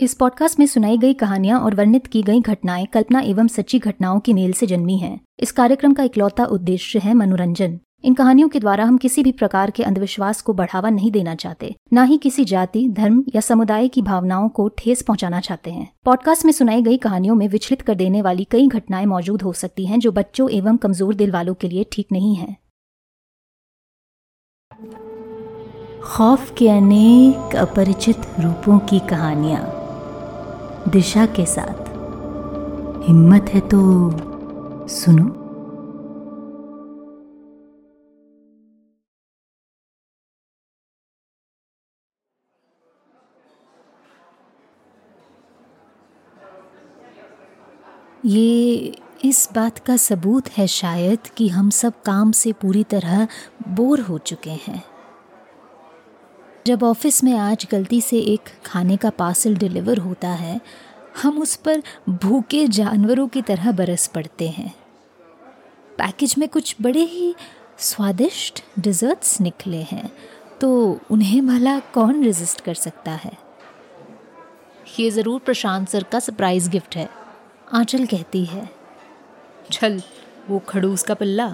इस पॉडकास्ट में सुनाई गई कहानियाँ और वर्णित की गई घटनाएँ कल्पना एवं सच्ची घटनाओं की मेल से जन्मी हैं। इस कार्यक्रम का इकलौता उद्देश्य है मनोरंजन। इन कहानियों के द्वारा हम किसी भी प्रकार के अंधविश्वास को बढ़ावा नहीं देना चाहते, न ही किसी जाति, धर्म या समुदाय की भावनाओं को ठेस पहुंचाना चाहते हैं। पॉडकास्ट में सुनाई गई कहानियों में विचलित कर देने वाली कई घटनाएँ मौजूद हो सकती हैं जो बच्चों एवं कमज़ोर दिल वालों के लिए ठीक नहीं है। खौफ के अनेक अपरिचित रूपों की कहानियाँ। दिशा के साथ। हिम्मत है तो सुनो। ये इस बात का सबूत है शायद कि हम सब काम से पूरी तरह बोर हो चुके हैं। जब ऑफ़िस में आज गलती से एक खाने का पार्सल डिलीवर होता है, हम उस पर भूखे जानवरों की तरह बरस पड़ते हैं। पैकेज में कुछ बड़े ही स्वादिष्ट डिज़र्ट्स निकले हैं तो उन्हें भला कौन रेजिस्ट कर सकता है? ये ज़रूर प्रशांत सर का सरप्राइज़ गिफ्ट है, आंचल कहती है। चल, वो खड़ूस का पल्ला।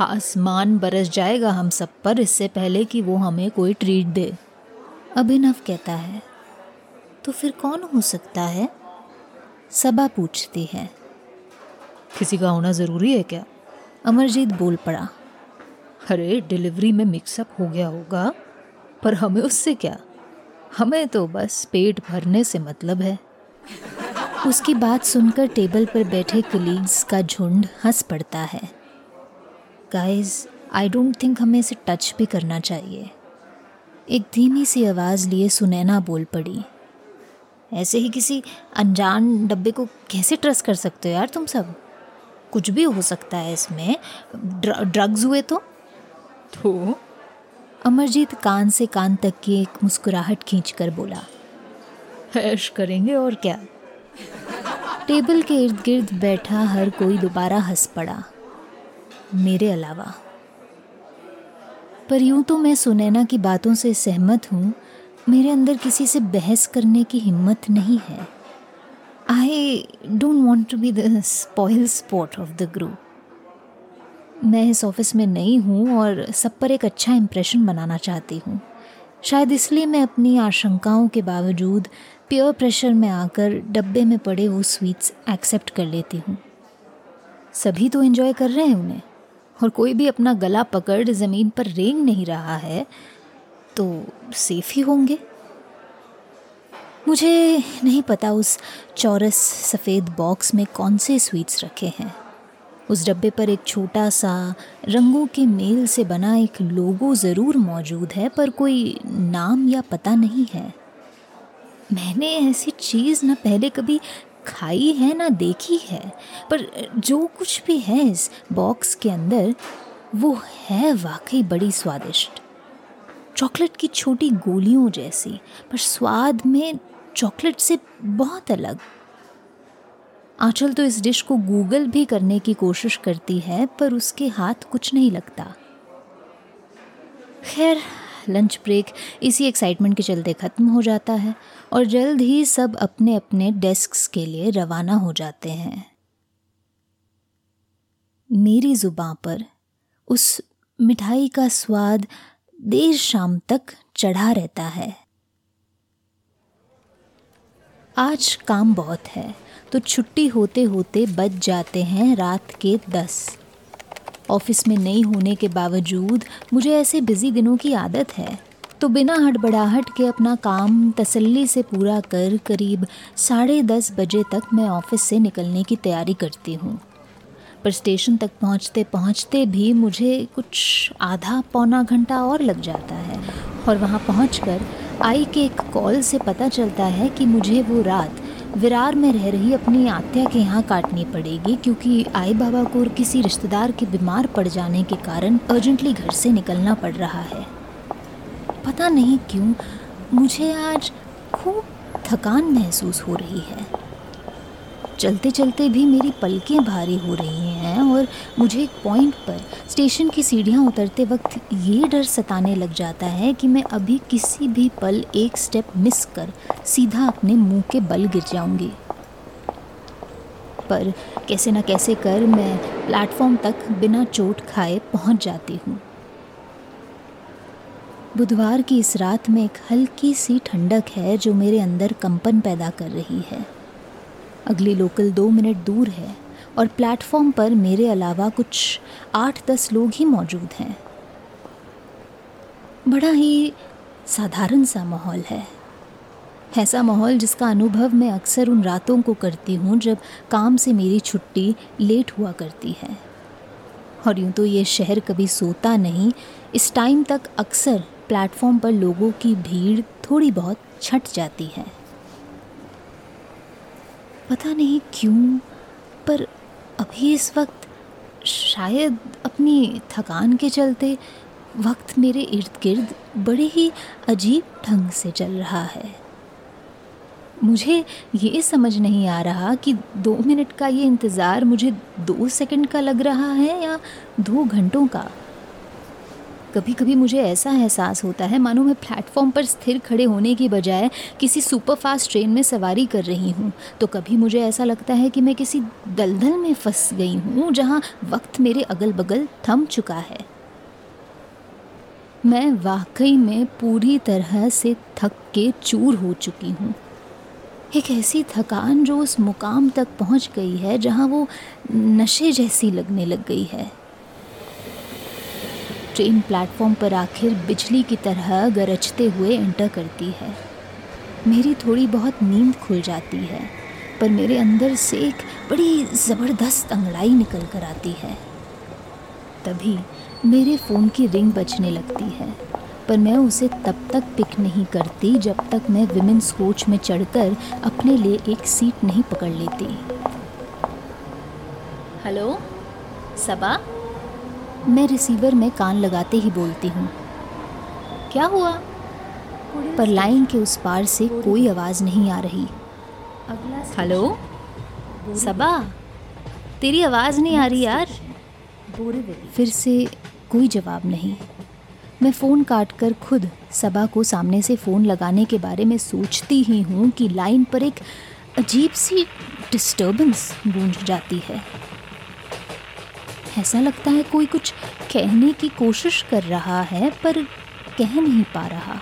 आसमान बरस जाएगा हम सब पर, इससे पहले कि वो हमें कोई ट्रीट दे। अभिनव कहता है तो फिर कौन हो सकता है? सबा पूछती है। किसी का होना ज़रूरी है क्या? अमरजीत बोल पड़ा। अरे डिलीवरी में मिक्सअप हो गया होगा, पर हमें उससे क्या? हमें तो बस पेट भरने से मतलब है। उसकी बात सुनकर टेबल पर बैठे कलीग्स का झुंड हंस पड़ता है। गाइस आई डोंट थिंक हमें इसे टच भी करना चाहिए। एक धीमी सी आवाज़ लिए सुनैना बोल पड़ी। ऐसे ही किसी अनजान डब्बे को कैसे ट्रस्ट कर सकते हो यार तुम सब? कुछ भी हो सकता है इसमें। ड्र, ड्रग्स हुए तो? तो? अमरजीत कान से कान तक की एक मुस्कुराहट खींच कर बोला ऐश करेंगे और क्या? टेबल के इर्द गिर्द बैठा हर कोई दोबारा हंस पड़ा। मेरे अलावा। पर यूँ तो मैं सुनैना की बातों से सहमत हूँ, मेरे अंदर किसी से बहस करने की हिम्मत नहीं है। I don't want to be the spoil spot of the group मैं इस ऑफ़िस में नई हूँ और सब पर एक अच्छा इम्प्रेशन बनाना चाहती हूँ। शायद इसलिए मैं अपनी आशंकाओं के बावजूद प्योर प्रेशर में आकर डब्बे में पड़े वो स्वीट्स एक्सेप्ट कर लेती हूँ। सभी तो एंजॉय कर रहे हैं उन्हें। और कोई भी अपना गला पकड़ ज़मीन पर रेंग नहीं रहा है तो सेफ़ ही होंगे। मुझे नहीं पता उस चौरस सफ़ेद बॉक्स में कौन से स्वीट्स रखे हैं। उस डब्बे पर एक छोटा सा रंगों के मेल से बना एक लोगो ज़रूर मौजूद है, पर कोई नाम या पता नहीं है। मैंने ऐसी चीज़ ना पहले कभी खाई है ना देखी है, पर जो कुछ भी है इस बॉक्स के अंदर, वो है वाकई बड़ी स्वादिष्ट। चॉकलेट की छोटी गोलियों जैसी, पर स्वाद में चॉकलेट से बहुत अलग। आंचल तो इस डिश को गूगल भी करने की कोशिश करती है, पर उसके हाथ कुछ नहीं लगता। खैर लंच ब्रेक इसी एक्साइटमेंट के चलते ख़त्म हो जाता है। और जल्द ही सब अपने अपने डेस्क के लिए रवाना हो जाते हैं। मेरी ज़ुबान पर उस मिठाई का स्वाद देर शाम तक चढ़ा रहता है। आज काम बहुत है तो छुट्टी होते होते बज जाते हैं रात के दस। ऑफ़िस में नहीं होने के बावजूद मुझे ऐसे बिज़ी दिनों की आदत है। तो बिना हड़बड़ाहट के अपना काम तसल्ली से पूरा कर करीब साढ़े दस बजे तक मैं ऑफ़िस से निकलने की तैयारी करती हूँ। पर स्टेशन तक पहुँचते पहुँचते भी मुझे कुछ आधा पौना घंटा और लग जाता है। और वहाँ पहुँच आई के एक कॉल से पता चलता है कि मुझे वो रात विरार में रह रही अपनी आत्या के यहाँ काटनी पड़ेगी क्योंकि आई बाबा को किसी रिश्तेदार के बीमार पड़ जाने के कारण अर्जेंटली घर से निकलना पड़ रहा है। पता नहीं क्यों, मुझे आज खूब थकान महसूस हो रही है। चलते चलते भी मेरी पलकें भारी हो रही हैं और मुझे एक पॉइंट पर स्टेशन की सीढ़ियाँ उतरते वक्त ये डर सताने लग जाता है कि मैं अभी किसी भी पल एक स्टेप मिस कर सीधा अपने मुँह के बल गिर जाऊँगी। पर कैसे ना कैसे कर मैं प्लेटफॉर्म तक बिना चोट खाए पहुँच जाती हूँ। बुधवार की इस रात में एक हल्की सी ठंडक है जो मेरे अंदर कंपन पैदा कर रही है। अगली लोकल दो मिनट दूर है और प्लेटफॉर्म पर मेरे अलावा कुछ आठ दस लोग ही मौजूद हैं। बड़ा ही साधारण सा माहौल है। ऐसा माहौल जिसका अनुभव मैं अक्सर उन रातों को करती हूँ जब काम से मेरी छुट्टी लेट हुआ करती है। और यूँ तो ये शहर कभी सोता नहीं, इस टाइम तक अक्सर प्लेटफॉर्म पर लोगों की भीड़ थोड़ी बहुत छट जाती है। पता नहीं क्यों, पर अभी इस वक्त शायद अपनी थकान के चलते वक्त मेरे इर्द गिर्द बड़े ही अजीब ढंग से चल रहा है। मुझे ये समझ नहीं आ रहा कि दो मिनट का ये इंतज़ार मुझे दो सेकंड का लग रहा है या दो घंटों का। कभी कभी मुझे ऐसा एहसास होता है, मानो मैं प्लेटफॉर्म पर स्थिर खड़े होने की बजाय किसी सुपरफास्ट ट्रेन में सवारी कर रही हूँ। तो कभी मुझे ऐसा लगता है कि मैं किसी दलदल में फंस गई हूँ, जहाँ वक्त मेरे अगल बगल थम चुका है। मैं वाकई में पूरी तरह से थक के चूर हो चुकी हूँ। एक ऐसी थकान जो उस मुकाम तक पहुँच गई है, जहाँ वो नशे जैसी लगने लग गई है। ट्रेन प्लेटफॉर्म पर आखिर बिजली की तरह गरजते हुए एंटर करती है। मेरी थोड़ी बहुत नींद खुल जाती है, पर मेरे अंदर से एक बड़ी ज़बरदस्त अंगड़ाई निकल कर आती है। तभी मेरे फ़ोन की रिंग बजने लगती है, पर मैं उसे तब तक पिक नहीं करती जब तक मैं विमेंस कोच में चढ़कर अपने लिए एक सीट नहीं पकड़ लेती। हेलो, सबा? मैं रिसीवर में कान लगाते ही बोलती हूँ। क्या हुआ? पर लाइन के उस पार से कोई आवाज़ नहीं आ रही। हेलो सबा? तेरी आवाज़ नहीं आ रही यार। फिर से कोई जवाब नहीं। मैं फ़ोन काट कर खुद सबा को सामने से फ़ोन लगाने के बारे में सोचती ही हूँ कि लाइन पर एक अजीब सी डिस्टर्बेंस गूंज जाती है। ऐसा लगता है कोई कुछ कहने की कोशिश कर रहा है, पर कह नहीं पा रहा।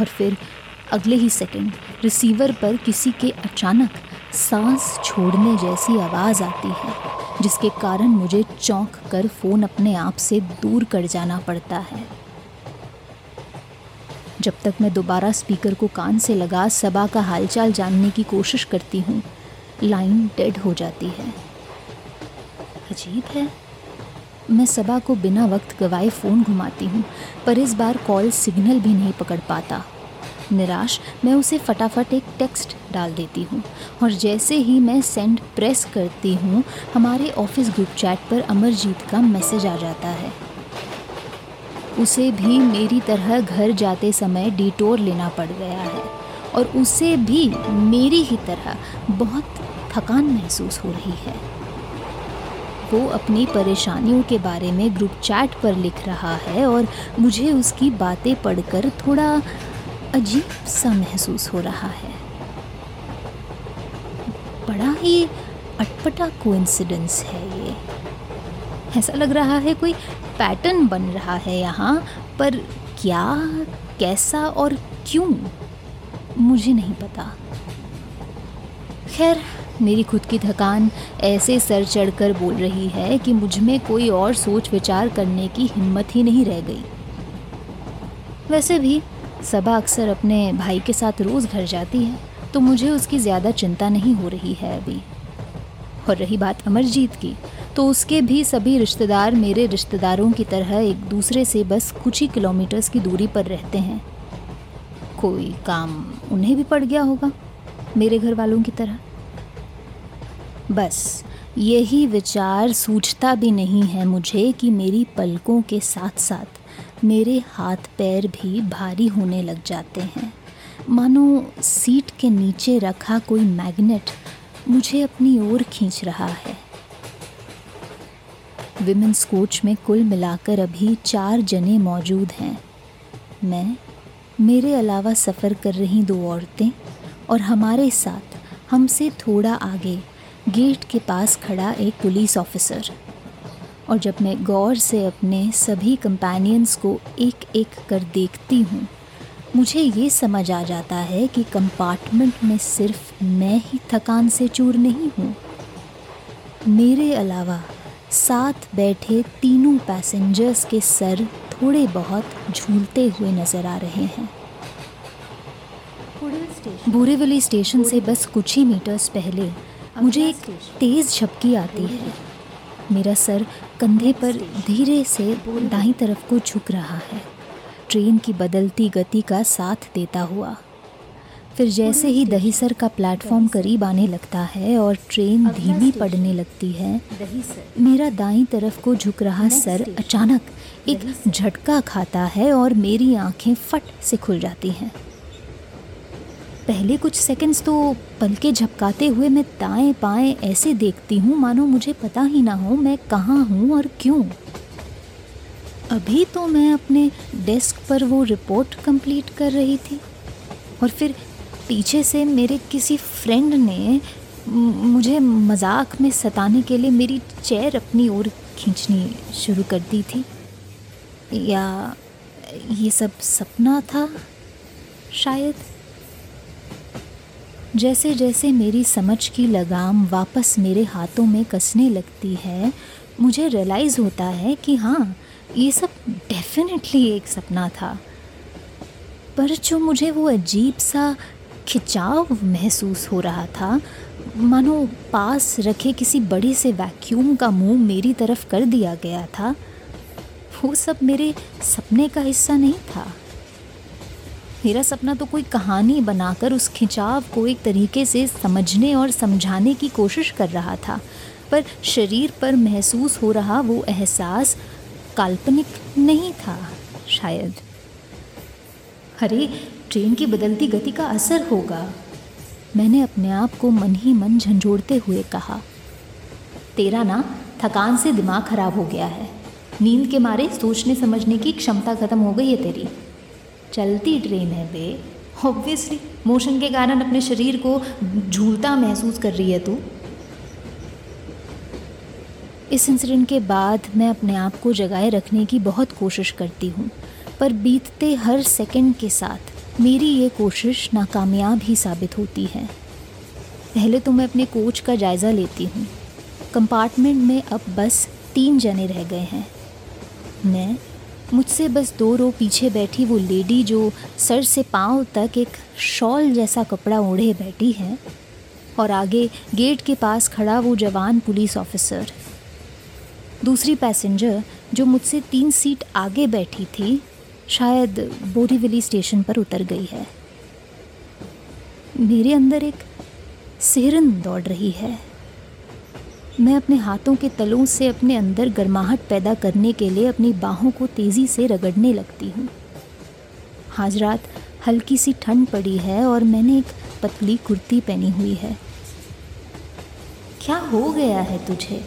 और फिर अगले ही सेकंड रिसीवर पर किसी के अचानक सांस छोड़ने जैसी आवाज़ आती है, जिसके कारण मुझे चौंक कर फ़ोन अपने आप से दूर कर जाना पड़ता है। जब तक मैं दोबारा स्पीकर को कान से लगा, सबा का हालचाल जानने की कोशिश करती हूँ लाइन डेड हो जाती है। अजीब है। मैं सबा को बिना वक्त गवाए फ़ोन घुमाती हूँ, पर इस बार कॉल सिग्नल भी नहीं पकड़ पाता। निराश, मैं उसे फटाफट एक टेक्स्ट डाल देती हूँ, और जैसे ही मैं सेंड प्रेस करती हूँ, हमारे ऑफ़िस ग्रुप चैट पर अमरजीत का मैसेज आ जाता है। उसे भी मेरी तरह घर जाते समय डिटोर लेना पड़ गया है, और उसे भी मेरी ही तरह बहुत थकान महसूस हो रही है। वो अपनी परेशानियों के बारे में ग्रुप चैट पर लिख रहा है और मुझे उसकी बातें पढ़कर थोड़ा अजीब सा महसूस हो रहा है। बड़ा ही अटपटा कोइंसिडेंस है ये। ऐसा लग रहा है कोई पैटर्न बन रहा है यहाँ, पर क्या, कैसा और क्यों? मुझे नहीं पता। खैर मेरी खुद की थकान ऐसे सर चढ़कर बोल रही है कि मुझमें कोई और सोच विचार करने की हिम्मत ही नहीं रह गई। वैसे भी सबा अक्सर अपने भाई के साथ रोज़ घर जाती है तो मुझे उसकी ज़्यादा चिंता नहीं हो रही है अभी। और रही बात अमरजीत की तो उसके भी सभी रिश्तेदार मेरे रिश्तेदारों की तरह एक दूसरे से बस कुछ ही किलोमीटर्स की दूरी पर रहते हैं। कोई काम उन्हें भी पड़ गया होगा, मेरे घर वालों की तरह। बस, यही विचार सूझता भी नहीं है मुझे कि मेरी पलकों के साथ साथ मेरे हाथ पैर भी भारी होने लग जाते हैं। मानो सीट के नीचे रखा कोई मैग्नेट मुझे अपनी ओर खींच रहा है। विमेंस कोच में कुल मिलाकर अभी चार जने मौजूद हैं। मैं, मेरे अलावा सफ़र कर रही दो औरतें और हमारे साथ हमसे थोड़ा आगे गेट के पास खड़ा एक पुलिस ऑफिसर। और जब मैं गौर से अपने सभी कंपेनियंस को एक एक कर देखती हूँ मुझे ये समझ आ जाता है कि कंपार्टमेंट में सिर्फ़ मैं ही थकान से चूर नहीं हूँ। मेरे अलावा साथ बैठे तीनों पैसेंजर्स के सर थोड़े बहुत झूलते हुए नज़र आ रहे हैं। बोरेवली स्टेशन से बस कुछ ही मीटर्स पहले मुझे एक तेज़ झपकी आती है। मेरा सर कंधे पर धीरे से दाई तरफ़ को झुक रहा है। ट्रेन की बदलती गति का साथ देता हुआ। फिर जैसे ही दहीसर का प्लेटफॉर्म करीब आने लगता है और ट्रेन धीमी पड़ने लगती है मेरा दाई तरफ़ को झुक रहा सर अचानक एक झटका खाता है और मेरी आँखें फट से खुल जाती हैं। पहले कुछ सेकंड्स तो पलके झपकाते हुए मैं दाएँ बाएँ ऐसे देखती हूँ, मानो मुझे पता ही ना हो मैं कहाँ हूँ और क्यों। अभी तो मैं अपने डेस्क पर वो रिपोर्ट कंप्लीट कर रही थी और फिर पीछे से मेरे किसी फ्रेंड ने मुझे मज़ाक में सताने के लिए मेरी चेयर अपनी ओर खींचनी शुरू कर दी थी। या ये सब सपना था शायद? जैसे जैसे मेरी समझ की लगाम वापस मेरे हाथों में कसने लगती है, मुझे रियलाइज़ होता है कि हाँ ये सब डेफिनेटली एक सपना था। पर जो मुझे वो अजीब सा खिंचाव महसूस हो रहा था, मानो पास रखे किसी बड़े से वैक्यूम का मुँह मेरी तरफ़ कर दिया गया था, वो सब मेरे सपने का हिस्सा नहीं था। मेरा सपना तो कोई कहानी बनाकर उस खिंचाव को एक तरीके से समझने और समझाने की कोशिश कर रहा था, पर शरीर पर महसूस हो रहा वो एहसास काल्पनिक नहीं था शायद। अरे, ट्रेन की बदलती गति का असर होगा, मैंने अपने आप को मन ही मन झंझोड़ते हुए कहा। तेरा ना थकान से दिमाग खराब हो गया है, नींद के मारे सोचने समझने की क्षमता ख़त्म हो गई है तेरी। चलती ट्रेन है बे। ऑब्वियसली मोशन के कारण अपने शरीर को झूलता महसूस कर रही है तू। इस इंसिडेंट के बाद मैं अपने आप को जगाए रखने की बहुत कोशिश करती हूँ, पर बीतते हर सेकंड के साथ मेरी ये कोशिश नाकामयाब ही साबित होती है। पहले तो मैं अपने कोच का जायज़ा लेती हूँ। कंपार्टमेंट में अब बस तीन जने रह गए हैं। मैं मुझसे बस दो रो पीछे बैठी वो लेडी जो सर से पाँव तक एक शॉल जैसा कपड़ा ओढ़े बैठी है और आगे गेट के पास खड़ा वो जवान पुलिस ऑफिसर। दूसरी पैसेंजर जो मुझसे तीन सीट आगे बैठी थी, शायद बोरीवली स्टेशन पर उतर गई है। मेरे अंदर एक सिहरन दौड़ रही है। मैं अपने हाथों के तलों से अपने अंदर गर्माहट पैदा करने के लिए अपनी बाहों को तेज़ी से रगड़ने लगती हूँ। आज रात हल्की सी ठंड पड़ी है और मैंने एक पतली कुर्ती पहनी हुई है। क्या हो गया है तुझे?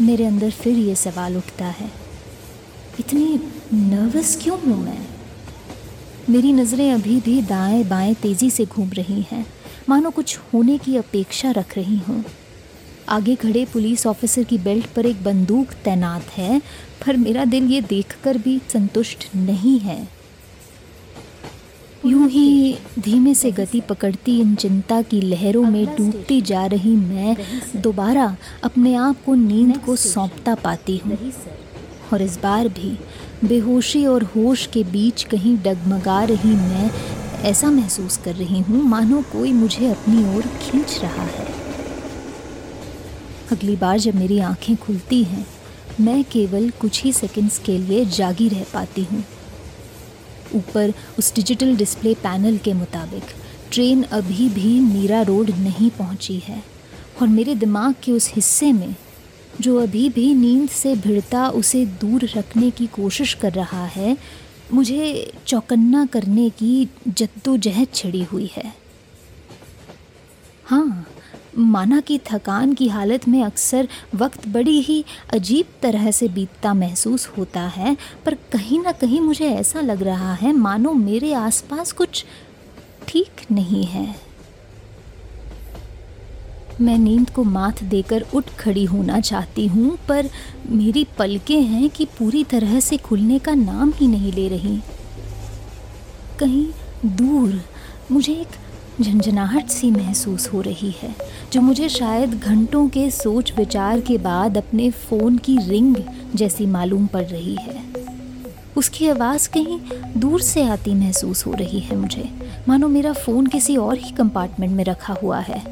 मेरे अंदर फिर ये सवाल उठता है। इतनी नर्वस क्यों हूँ मैं? मेरी नज़रें अभी भी दाएँ बाएँ तेज़ी से घूम रही हैं। मानो कुछ होने की अपेक्षा रख रही हूँ। आगे खड़े पुलिस ऑफिसर की बेल्ट पर एक बंदूक तैनात है पर मेरा दिल ये देखकर भी संतुष्ट नहीं है। यूँ ही धीमे से गति पकड़ती इन चिंता की लहरों में डूबती जा रही मैं दोबारा अपने आप को नींद को सौंपता पाती हूँ। और इस बार भी बेहोशी और होश के बीच कहीं डगमगा रही मैं ऐसा महसूस कर रही हूँ मानो कोई मुझे अपनी ओर खींच रहा है। अगली बार जब मेरी आँखें खुलती हैं, मैं केवल कुछ ही सेकंड्स के लिए जागी रह पाती हूँ। ऊपर उस डिजिटल डिस्प्ले पैनल के मुताबिक ट्रेन अभी भी मीरा रोड नहीं पहुँची है और मेरे दिमाग के उस हिस्से में, जो अभी भी नींद से भिड़ता उसे दूर रखने की कोशिश कर रहा है, मुझे चौकन्ना करने की जद्दोजहद छिड़ी हुई है। हाँ माना कि थकान की हालत में अक्सर वक्त बड़ी ही अजीब तरह से बीतता महसूस होता है, पर कहीं ना कहीं मुझे ऐसा लग रहा है मानो मेरे आसपास कुछ ठीक नहीं है। मैं नींद को माथ देकर उठ खड़ी होना चाहती हूँ, पर मेरी पलकें हैं कि पूरी तरह से खुलने का नाम ही नहीं ले रही। कहीं दूर मुझे एक झंझनाहट सी महसूस हो रही है, जो मुझे शायद घंटों के सोच विचार के बाद अपने फ़ोन की रिंग जैसी मालूम पड़ रही है। उसकी आवाज़ कहीं दूर से आती महसूस हो रही है मुझे। मानो मेरा फ़ोन किसी और ही कंपार्टमेंट में रखा हुआ है।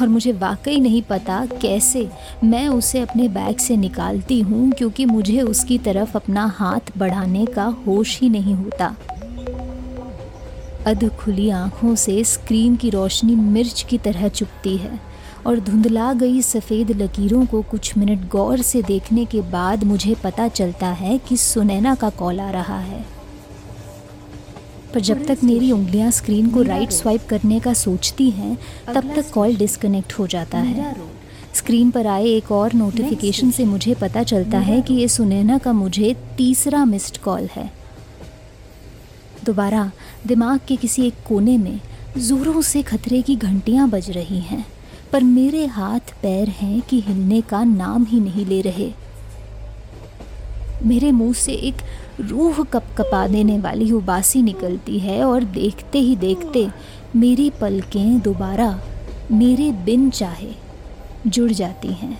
और मुझे वाकई नहीं पता कैसे मैं उसे अपने बैग से निकालती हूँ, क्योंकि मुझे उसकी तरफ़ अपना हाथ बढ़ाने का होश ही नहीं होता। अध खुली आँखों से स्क्रीन की रोशनी मिर्च की तरह चुपती है और धुंधला गई सफ़ेद लकीरों को कुछ मिनट गौर से देखने के बाद मुझे पता चलता है कि सुनैना का कॉल आ रहा है। पर जब तक मेरी उंगलियाँ स्क्रीन को राइट स्वाइप करने का सोचती हैं, तब तक कॉल डिस्कनेक्ट हो जाता है। स्क्रीन पर आए एक और नोटिफिकेशन से मुझे पता चलता है कि ये सुनैना का मुझे तीसरा मिस्ड कॉल है। दोबारा दिमाग के किसी एक कोने में ज़ोरों से खतरे की घंटियाँ बज रही हैं, पर मेरे हाथ पैर हैं कि हिलने का नाम ही नहीं ले रहे। मेरे मुँह से एक रूह कप कपा देने वाली उबासी निकलती है और देखते ही देखते मेरी पलकें दोबारा मेरे बिन चाहे जुड़ जाती हैं।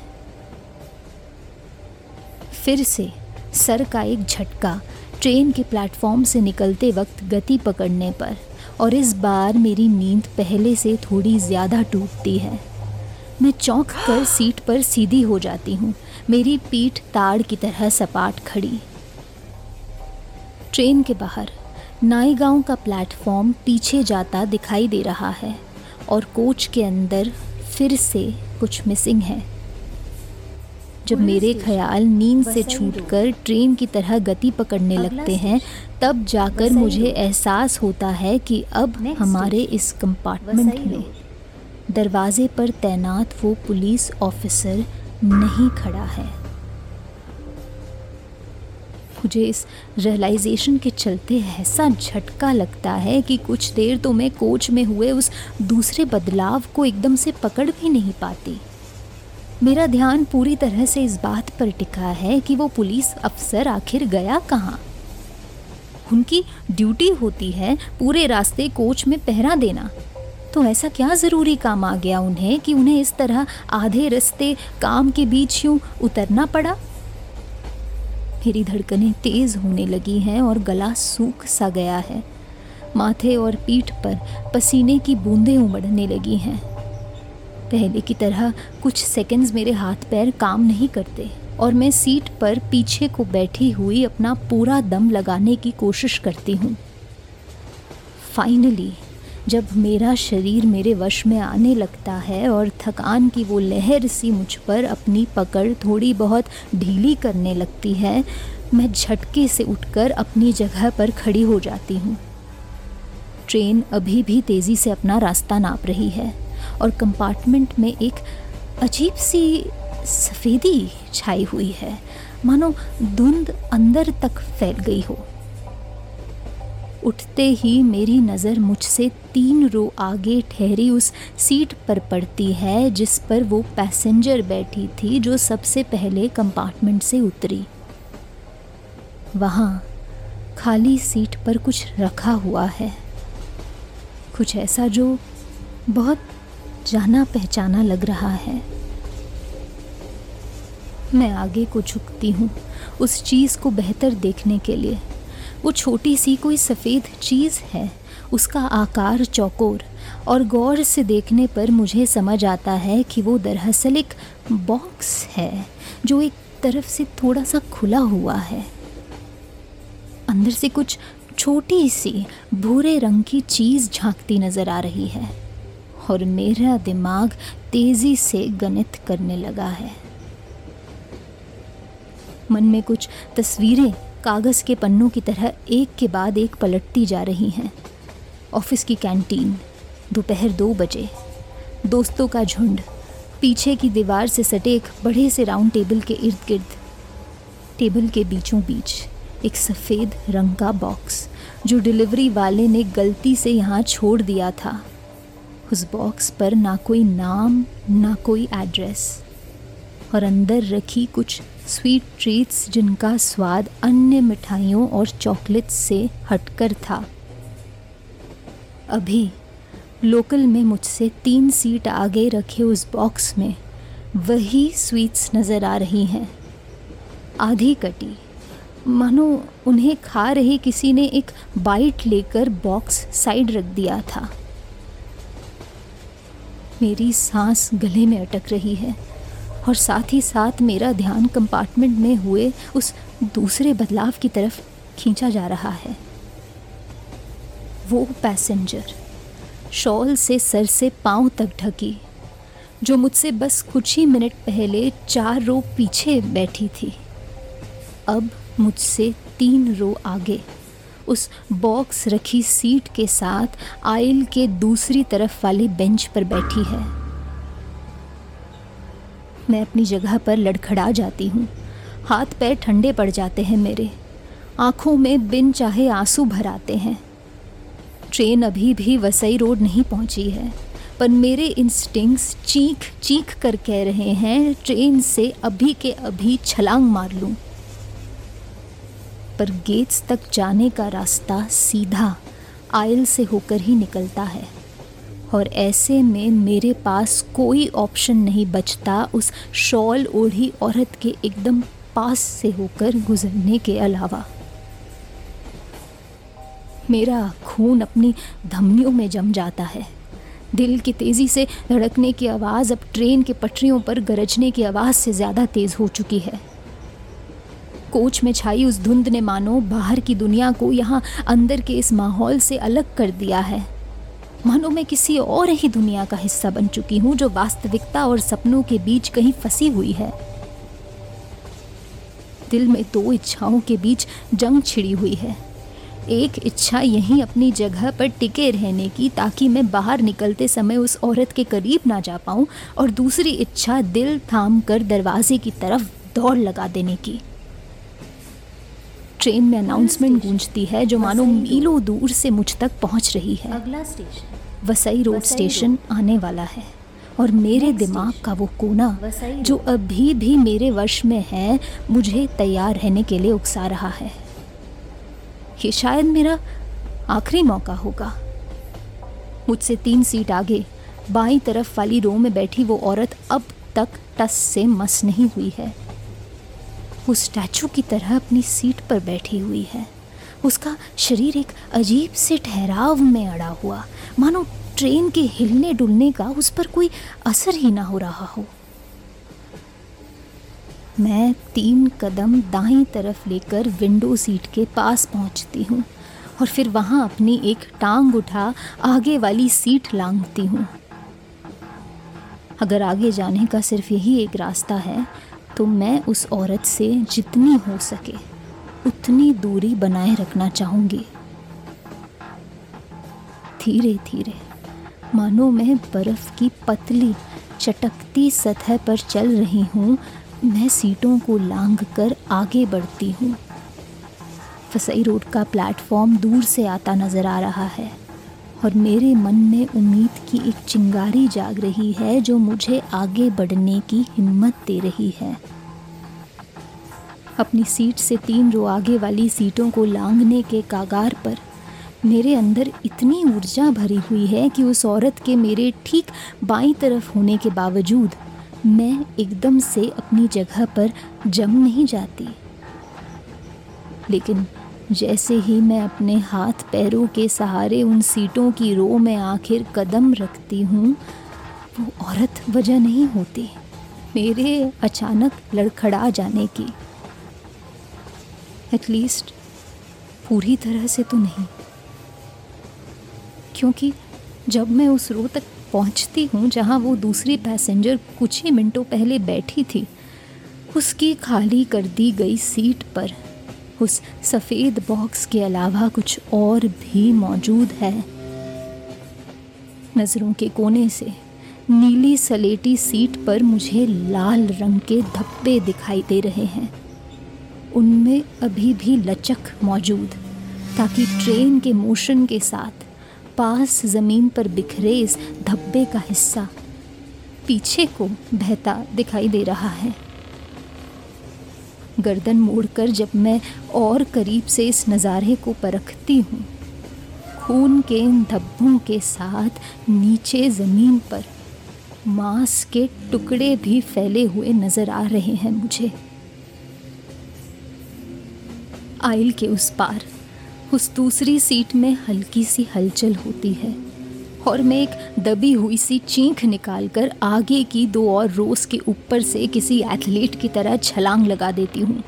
फिर से सर का एक झटका ट्रेन के प्लेटफॉर्म से निकलते वक्त गति पकड़ने पर, और इस बार मेरी नींद पहले से थोड़ी ज़्यादा टूटती है। मैं चौंक कर सीट पर सीधी हो जाती हूँ। मेरी पीठ ताड़ की तरह सपाट खड़ी। ट्रेन के बाहर नाईगांव का प्लेटफॉर्म पीछे जाता दिखाई दे रहा है, और कोच के अंदर फिर से कुछ मिसिंग है। जब मेरे ख्याल नींद से छूटकर ट्रेन की तरह गति पकड़ने लगते हैं तब जाकर मुझे एहसास होता है कि अब हमारे इस कंपार्टमेंट में दरवाजे पर तैनात वो पुलिस ऑफिसर नहीं खड़ा है। मुझे इस रियलाइजेशन के चलते ऐसा झटका लगता है कि कुछ देर तो मैं कोच में हुए उस दूसरे बदलाव को एकदम से पकड़ भी नहीं पाती। मेरा ध्यान पूरी तरह से इस बात पर टिका है कि वो पुलिस अफसर आखिर गया कहाँ? उनकी ड्यूटी होती है पूरे रास्ते कोच में पहरा देना। तो ऐसा क्या ज़रूरी काम आ गया उन्हें कि उन्हें इस तरह आधे रास्ते काम के बीच यूँ उतरना पड़ा? मेरी धड़कनें तेज़ होने लगी हैं और गला सूख सा गया है। माथे और पीठ पर पसीने की बूंदें उमड़ने लगी हैं। पहले की तरह कुछ सेकंड्स मेरे हाथ पैर काम नहीं करते और मैं सीट पर पीछे को बैठी हुई अपना पूरा दम लगाने की कोशिश करती हूँ। फाइनली जब मेरा शरीर मेरे वश में आने लगता है और थकान की वो लहर सी मुझ पर अपनी पकड़ थोड़ी बहुत ढीली करने लगती है, मैं झटके से उठकर अपनी जगह पर खड़ी हो जाती हूँ। ट्रेन अभी भी तेज़ी से अपना रास्ता नाप रही है। और कंपार्टमेंट में एक अजीब सी सफ़ेदी छाई हुई है। मानो धुंध अंदर तक फैल गई हो। उठते ही मेरी नज़र मुझसे तीन रो आगे ठहरी उस सीट पर पड़ती है, जिस पर वो पैसेंजर बैठी थी जो सबसे पहले कंपार्टमेंट से उतरी। वहाँ खाली सीट पर कुछ रखा हुआ है। कुछ ऐसा जो बहुत जाना पहचाना लग रहा है। मैं आगे को झुकती हूँ उस चीज़ को बेहतर देखने के लिए। वो छोटी सी कोई सफ़ेद चीज़ है, उसका आकार चौकोर और गौर से देखने पर मुझे समझ आता है कि वो दरअसल एक बॉक्स है, जो एक तरफ़ से थोड़ा सा खुला हुआ है। अंदर से कुछ छोटी सी भूरे रंग की चीज़ झांकती नज़र आ रही है। और मेरा दिमाग तेज़ी से गणित करने लगा है। मन में कुछ तस्वीरें कागज़ के पन्नों की तरह एक के बाद एक पलटती जा रही हैं। ऑफ़िस की कैंटीन, दोपहर दो बजे। दोस्तों का झुंड, पीछे की दीवार से सटे एक बड़े से राउंड टेबल के इर्द गिर्द टेबल के बीचों बीच एक सफ़ेद रंग का बॉक्स, जो डिलीवरी वाले ने गलती से यहाँ छोड़ दिया था। उस बॉक्स पर ना कोई नाम, ना कोई एड्रेस और अंदर रखी कुछ स्वीट ट्रीट्स जिनका स्वाद अन्य मिठाइयों और चॉकलेट्स से हटकर था। अभी लोकल में मुझसे तीन सीट आगे रखे उस बॉक्स में वही स्वीट्स नज़र आ रही हैं। आधी कटी। मानो उन्हें खा रहे किसी ने एक बाइट लेकर बॉक्स साइड रख दिया था। मेरी सांस गले में अटक रही है और साथ ही साथ मेरा ध्यान कंपार्टमेंट में हुए उस दूसरे बदलाव की तरफ़ खींचा जा रहा है। वो पैसेंजर शॉल से सर से पाँव तक ढकी, जो मुझसे बस कुछ ही मिनट पहले चार रो पीछे बैठी थी। अब मुझसे तीन रो आगे। उस बॉक्स रखी सीट के साथ आयल के दूसरी तरफ़ वाले बेंच पर बैठी है। मैं अपनी जगह पर लड़खड़ा जाती हूँ। हाथ पैर ठंडे पड़ जाते हैं मेरे। आँखों में बिन चाहे आँसू भर आते हैं। ट्रेन अभी भी वसई रोड नहीं पहुँची है, पर मेरे इंस्टिंक्ट्स चीख चीख कर कह रहे हैं, ट्रेन से अभी के अभी छलांग मार लूँ। पर गेट्स तक जाने का रास्ता सीधा आयल से होकर ही निकलता है। और ऐसे में मेरे पास कोई ऑप्शन नहीं बचता उस शॉल ओढ़ी औरत के एकदम पास से होकर गुजरने के अलावा। मेरा खून अपनी धमनियों में जम जाता है। दिल की तेज़ी से धड़कने की आवाज़ अब ट्रेन के पटरियों पर गरजने की आवाज़ से ज़्यादा तेज़ हो चुकी है। कोच में छाई उस धुंध ने मानो बाहर की दुनिया को यहाँ अंदर के इस माहौल से अलग कर दिया है। मानो मैं किसी और ही दुनिया का हिस्सा बन चुकी हूँ जो वास्तविकता और सपनों के बीच कहीं फंसी हुई है। दिल में दो इच्छाओं के बीच जंग छिड़ी हुई है। एक इच्छा यहीं अपनी जगह पर टिके रहने की ताकि मैं बाहर निकलते समय उस औरत के करीब ना जा पाऊँ, और दूसरी इच्छा दिल थाम कर दरवाजे की तरफ़ दौड़ लगा देने की। ट्रेन में अनाउंसमेंट गूंजती है जो मानो मीलों दूर से मुझ तक पहुँच रही है। अगला स्टेशन वसई रोड स्टेशन आने वाला है और मेरे दिमाग का वो कोना जो अभी भी मेरे वश में है मुझे तैयार रहने के लिए उकसा रहा है। ये शायद मेरा आखिरी मौका होगा। मुझसे तीन सीट आगे बाई तरफ़ वाली रो में बैठी वो औरत अब तक टस से मस नहीं हुई है। वो स्टैचू की तरह अपनी सीट पर बैठी हुई है। उसका शरीर एक अजीब से ठहराव में अड़ा हुआ। मानो ट्रेन के हिलने डुलने का उस पर कोई असर ही ना हो रहा हो। मैं तीन कदम दाई तरफ़ लेकर विंडो सीट के पास पहुँचती हूँ और फिर वहाँ अपनी एक टांग उठा आगे वाली सीट लांगती हूँ। अगर आगे जाने का सिर्फ़ यही एक रास्ता है तो मैं उस औरत से जितनी हो सके उतनी दूरी बनाए रखना चाहूँगी। धीरे धीरे, मानो मैं बर्फ़ की पतली, चटकती सतह पर चल रही हूँ। मैं सीटों को लांग कर आगे बढ़ती हूँ। फसई रोड का प्लेटफॉर्म दूर से आता नज़र आ रहा है। और मेरे मन में उम्मीद की एक चिंगारी जाग रही है जो मुझे आगे बढ़ने की हिम्मत दे रही है। अपनी सीट से तीन रो आगे वाली सीटों को लांगने के कागार पर मेरे अंदर इतनी ऊर्जा भरी हुई है कि उस औरत के मेरे ठीक बाई तरफ़ होने के बावजूद मैं एकदम से अपनी जगह पर जम नहीं जाती। लेकिन जैसे ही मैं अपने हाथ पैरों के सहारे उन सीटों की रो में आखिर कदम रखती हूँ, वो औरत वजह नहीं होती। मेरे अचानक लड़खड़ा जाने की। एटलीस्ट पूरी तरह से तो नहीं। क्योंकि जब मैं उस रो तक पहुँचती हूँ, जहाँ वो दूसरी पैसेंजर कुछ ही मिनटों पहले बैठी थी, उसकी खाली कर दी गई सीट पर उस सफ़ेद बॉक्स के अलावा कुछ और भी मौजूद है। नज़रों के कोने से नीली सलेटी सीट पर मुझे लाल रंग के धब्बे दिखाई दे रहे हैं। उनमें अभी भी लचक मौजूद, ताकि ट्रेन के मोशन के साथ पास ज़मीन पर बिखरे इस धब्बे का हिस्सा पीछे को बहता दिखाई दे रहा है। गर्दन मोड़कर जब मैं और करीब से इस नज़ारे को परखती हूँ, खून के इन धब्बों के साथ नीचे ज़मीन पर मांस के टुकड़े भी फैले हुए नज़र आ रहे हैं मुझे। आइल के उस पार, उस दूसरी सीट में हल्की सी हलचल होती है। और मैं एक दबी हुई सी चीख निकालकर आगे की दो और रोज के ऊपर से किसी एथलीट की तरह छलांग लगा देती हूँ।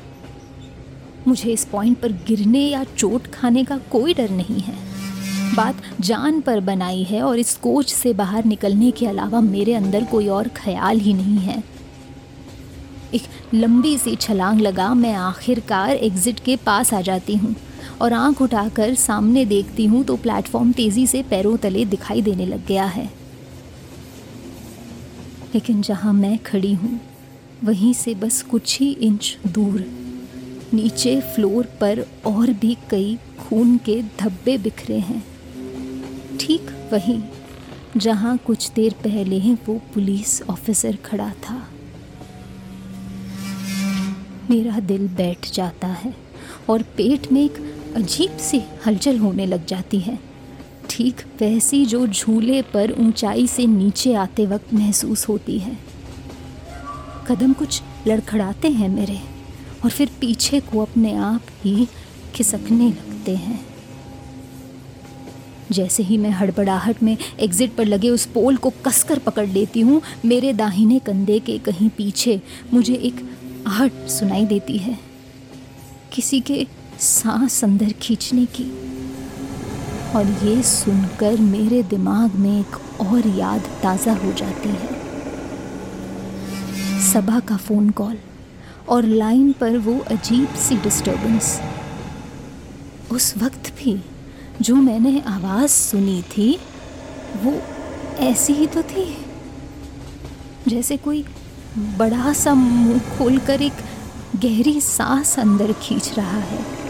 मुझे इस पॉइंट पर गिरने या चोट खाने का कोई डर नहीं है। बात जान पर बनाई है और इस कोच से बाहर निकलने के अलावा मेरे अंदर कोई और ख्याल ही नहीं है। एक लंबी सी छलांग लगा मैं आखिरकार एग्जिट के पास आ जाती हूँ। और आँख उठाकर सामने देखती हूँ तो प्लेटफॉर्म तेज़ी से पैरों तले दिखाई देने लग गया है। लेकिन जहाँ मैं खड़ी हूँ, वहीं से बस कुछ ही इंच दूर, नीचे फ्लोर पर और भी कई खून के धब्बे बिखरे हैं। ठीक वहीं, जहाँ कुछ देर पहले वो पुलिस ऑफिसर खड़ा था। मेरा दिल बैठ जाता है और पेट में एक अजीब सी हलचल होने लग जाती है। ठीक वैसी जो झूले पर ऊंचाई से नीचे आते वक्त महसूस होती है। कदम कुछ लड़खड़ाते हैं मेरे, और फिर पीछे को अपने आप ही खिसकने लगते हैं। जैसे ही मैं हड़बड़ाहट में एग्जिट पर लगे उस पोल को कसकर पकड़ लेती हूँ, मेरे दाहिने कंधे के कहीं पीछे मुझे एक आहट सुनाई देती है। किसी के सांस अंदर खींचने की। और ये सुनकर मेरे दिमाग में एक और याद ताज़ा हो जाती है। सभा का फ़ोन कॉल और लाइन पर वो अजीब सी डिस्टरबेंस उस वक्त भी जो मैंने आवाज़ सुनी थी, वो ऐसी ही तो थी। जैसे कोई बड़ा सा मुँह खोलकर एक गहरी सांस अंदर खींच रहा है।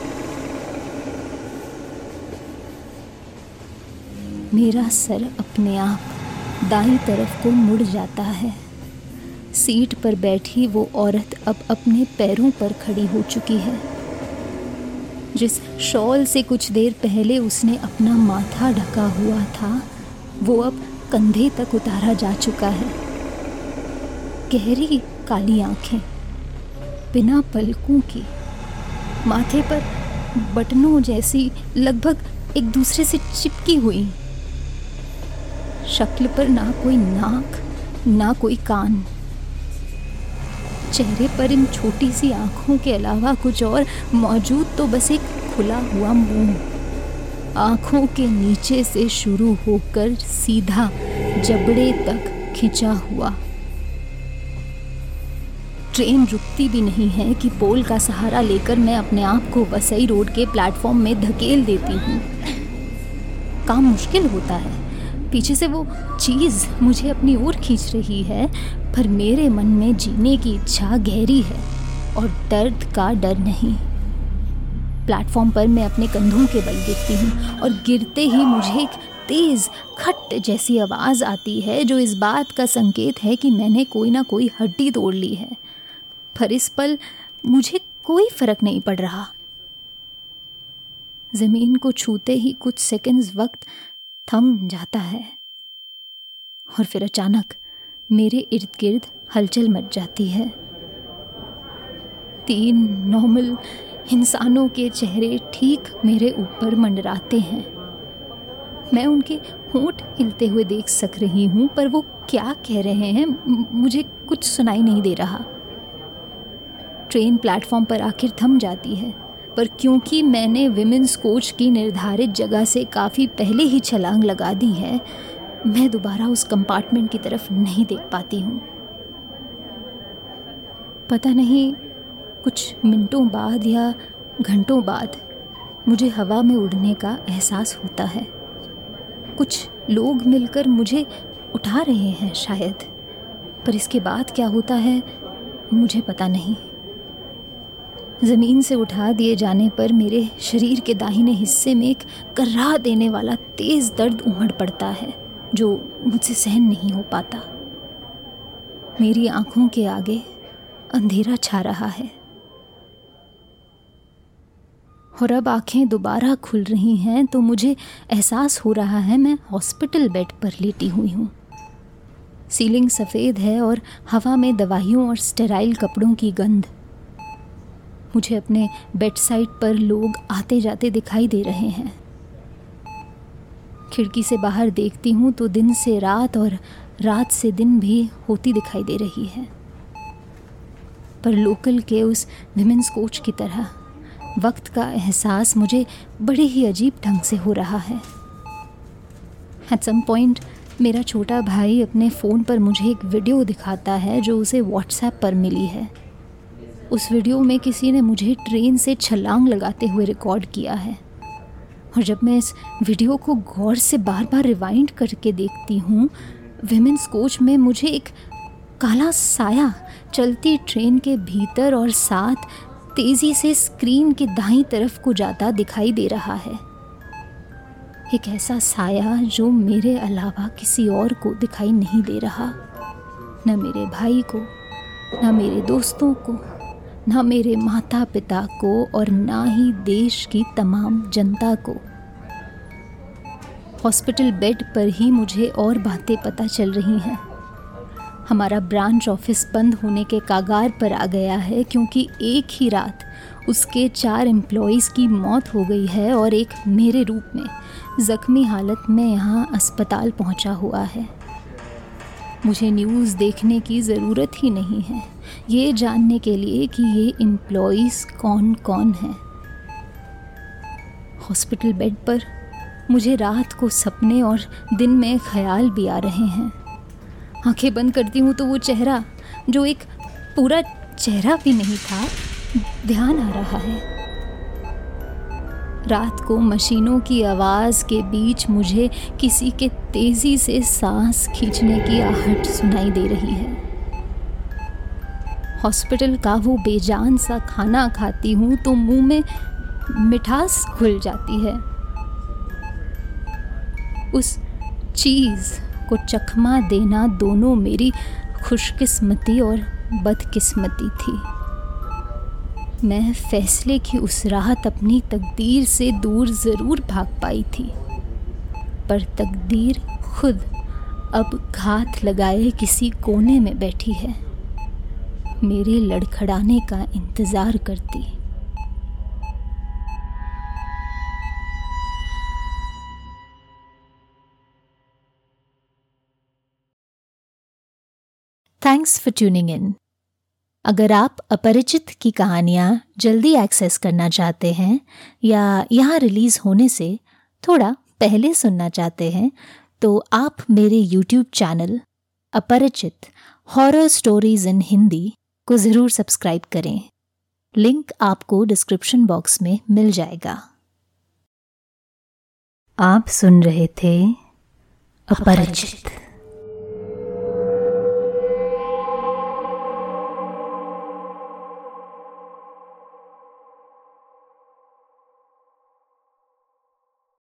मेरा सर अपने आप दाई तरफ़ को मुड़ जाता है। सीट पर बैठी वो औरत अब अपने पैरों पर खड़ी हो चुकी है। जिस शॉल से कुछ देर पहले उसने अपना माथा ढका हुआ था, वो अब कंधे तक उतारा जा चुका है। गहरी काली आँखें बिना पलकों की माथे पर बटनों जैसी लगभग एक दूसरे से चिपकी हुई। शक्ल पर ना कोई नाक, ना कोई कान। चेहरे पर इन छोटी सी आँखों के अलावा कुछ और मौजूद तो बस एक खुला हुआ मुँह। आँखों के नीचे से शुरू होकर सीधा जबड़े तक खिंचा हुआ। ट्रेन रुकती भी नहीं है कि पोल का सहारा लेकर मैं अपने आप को वसई रोड के प्लेटफॉर्म में धकेल देती हूँ। काम मुश्किल होता है। पीछे से वो चीज़ मुझे अपनी ओर खींच रही है, पर मेरे मन में जीने की इच्छा गहरी है और दर्द का डर नहीं। प्लेटफॉर्म पर मैं अपने कंधों के बल गिरती हूँ और गिरते ही मुझे एक तेज़ खट जैसी आवाज़ आती है, जो इस बात का संकेत है कि मैंने कोई ना कोई हड्डी तोड़ ली है। पर इस पल मुझे कोई फ़र्क नहीं पड़ रहा। ज़मीन को छूते ही कुछ सेकंड्स वक्त थम जाता है। और फिर अचानक मेरे इर्द गिर्द हलचल मच जाती है। तीन नॉर्मल इंसानों के चेहरे ठीक मेरे ऊपर मंडराते हैं। मैं उनके होंठ हिलते हुए देख सक रही हूँ, पर वो क्या कह रहे हैं मुझे कुछ सुनाई नहीं दे रहा। ट्रेन प्लेटफॉर्म पर आखिर थम जाती है। पर क्योंकि मैंने विमेंस कोच की निर्धारित जगह से काफ़ी पहले ही छलांग लगा दी है, मैं दोबारा उस कंपार्टमेंट की तरफ़ नहीं देख पाती हूँ। पता नहीं, कुछ मिनटों बाद या घंटों बाद मुझे हवा में उड़ने का एहसास होता है। कुछ लोग मिलकर मुझे उठा रहे हैं शायद, पर इसके बाद क्या होता है, मुझे पता नहीं। ज़मीन से उठा दिए जाने पर मेरे शरीर के दाहिने हिस्से में एक कर्रा देने वाला तेज़ दर्द उमड़ पड़ता है, जो मुझसे सहन नहीं हो पाता। मेरी आँखों के आगे अंधेरा छा रहा है। और अब आँखें दोबारा खुल रही हैं तो मुझे एहसास हो रहा है मैं हॉस्पिटल बेड पर लेटी हुई हूँ। सीलिंग सफ़ेद है और हवा में दवाइयों और स्टेराइल कपड़ों की गंध मुझे अपने बेड साइड पर लोग आते जाते दिखाई दे रहे हैं। खिड़की से बाहर देखती हूँ तो दिन से रात और रात से दिन भी होती दिखाई दे रही है। पर लोकल के उस विमेंस कोच की तरह वक्त का एहसास मुझे बड़े ही अजीब ढंग से हो रहा है। एट सम पॉइंट मेरा छोटा भाई अपने फ़ोन पर मुझे एक वीडियो दिखाता है जो उसे व्हाट्सएप पर मिली है। उस वीडियो में किसी ने मुझे ट्रेन से छलांग लगाते हुए रिकॉर्ड किया है। और जब मैं इस वीडियो को गौर से बार बार रिवाइंड करके देखती हूँ विमेंस कोच में मुझे एक काला साया चलती ट्रेन के भीतर और साथ तेज़ी से स्क्रीन के दाई तरफ़ को जाता दिखाई दे रहा है। एक ऐसा साया जो मेरे अलावा किसी और को दिखाई नहीं दे रहा। न मेरे भाई को, न मेरे दोस्तों को। न मेरे माता पिता को और ना ही देश की तमाम जनता को। हॉस्पिटल बेड पर ही मुझे और बातें पता चल रही हैं। हमारा ब्रांच ऑफ़िस बंद होने के कागार पर आ गया है क्योंकि एक ही रात उसके चार एम्प्लॉयज़ की मौत हो गई है और एक मेरे रूप में ज़ख्मी हालत में यहाँ अस्पताल पहुँचा हुआ है। मुझे न्यूज़ देखने की ज़रूरत ही नहीं है। ये जानने के लिए कि ये एम्प्लॉयज़ कौन कौन हैं। हॉस्पिटल बेड पर मुझे रात को सपने और दिन में ख्याल भी आ रहे हैं। आँखें बंद करती हूँ तो वो चेहरा, जो एक पूरा चेहरा भी नहीं था, ध्यान आ रहा है। रात को मशीनों की आवाज़ के बीच मुझे किसी के तेज़ी से सांस खींचने की आहट सुनाई दे रही है। हॉस्पिटल का वो बेजान सा खाना खाती हूँ तो मुँह में मिठास खुल जाती है। उस चीज़ को चखमा देना दोनों मेरी खुशकिस्मती और बदकिस्मती थी। मैं फैसले की उस राहत अपनी तकदीर से दूर ज़रूर भाग पाई थी, पर तकदीर खुद अब घात लगाए किसी कोने में बैठी है। मेरे लड़खड़ाने का इंतज़ार करती। थैंक्स फॉर ट्यूनिंग इन अगर आप अपरिचित की कहानियाँ जल्दी एक्सेस करना चाहते हैं या यहाँ रिलीज़ होने से थोड़ा पहले सुनना चाहते हैं तो आप मेरे YouTube channel Aparichit horror stories in Hindi को ज़रूर सब्सक्राइब करें। लिंक आपको डिस्क्रिप्शन बॉक्स में मिल जाएगा। आप सुन रहे थे अपरिचित।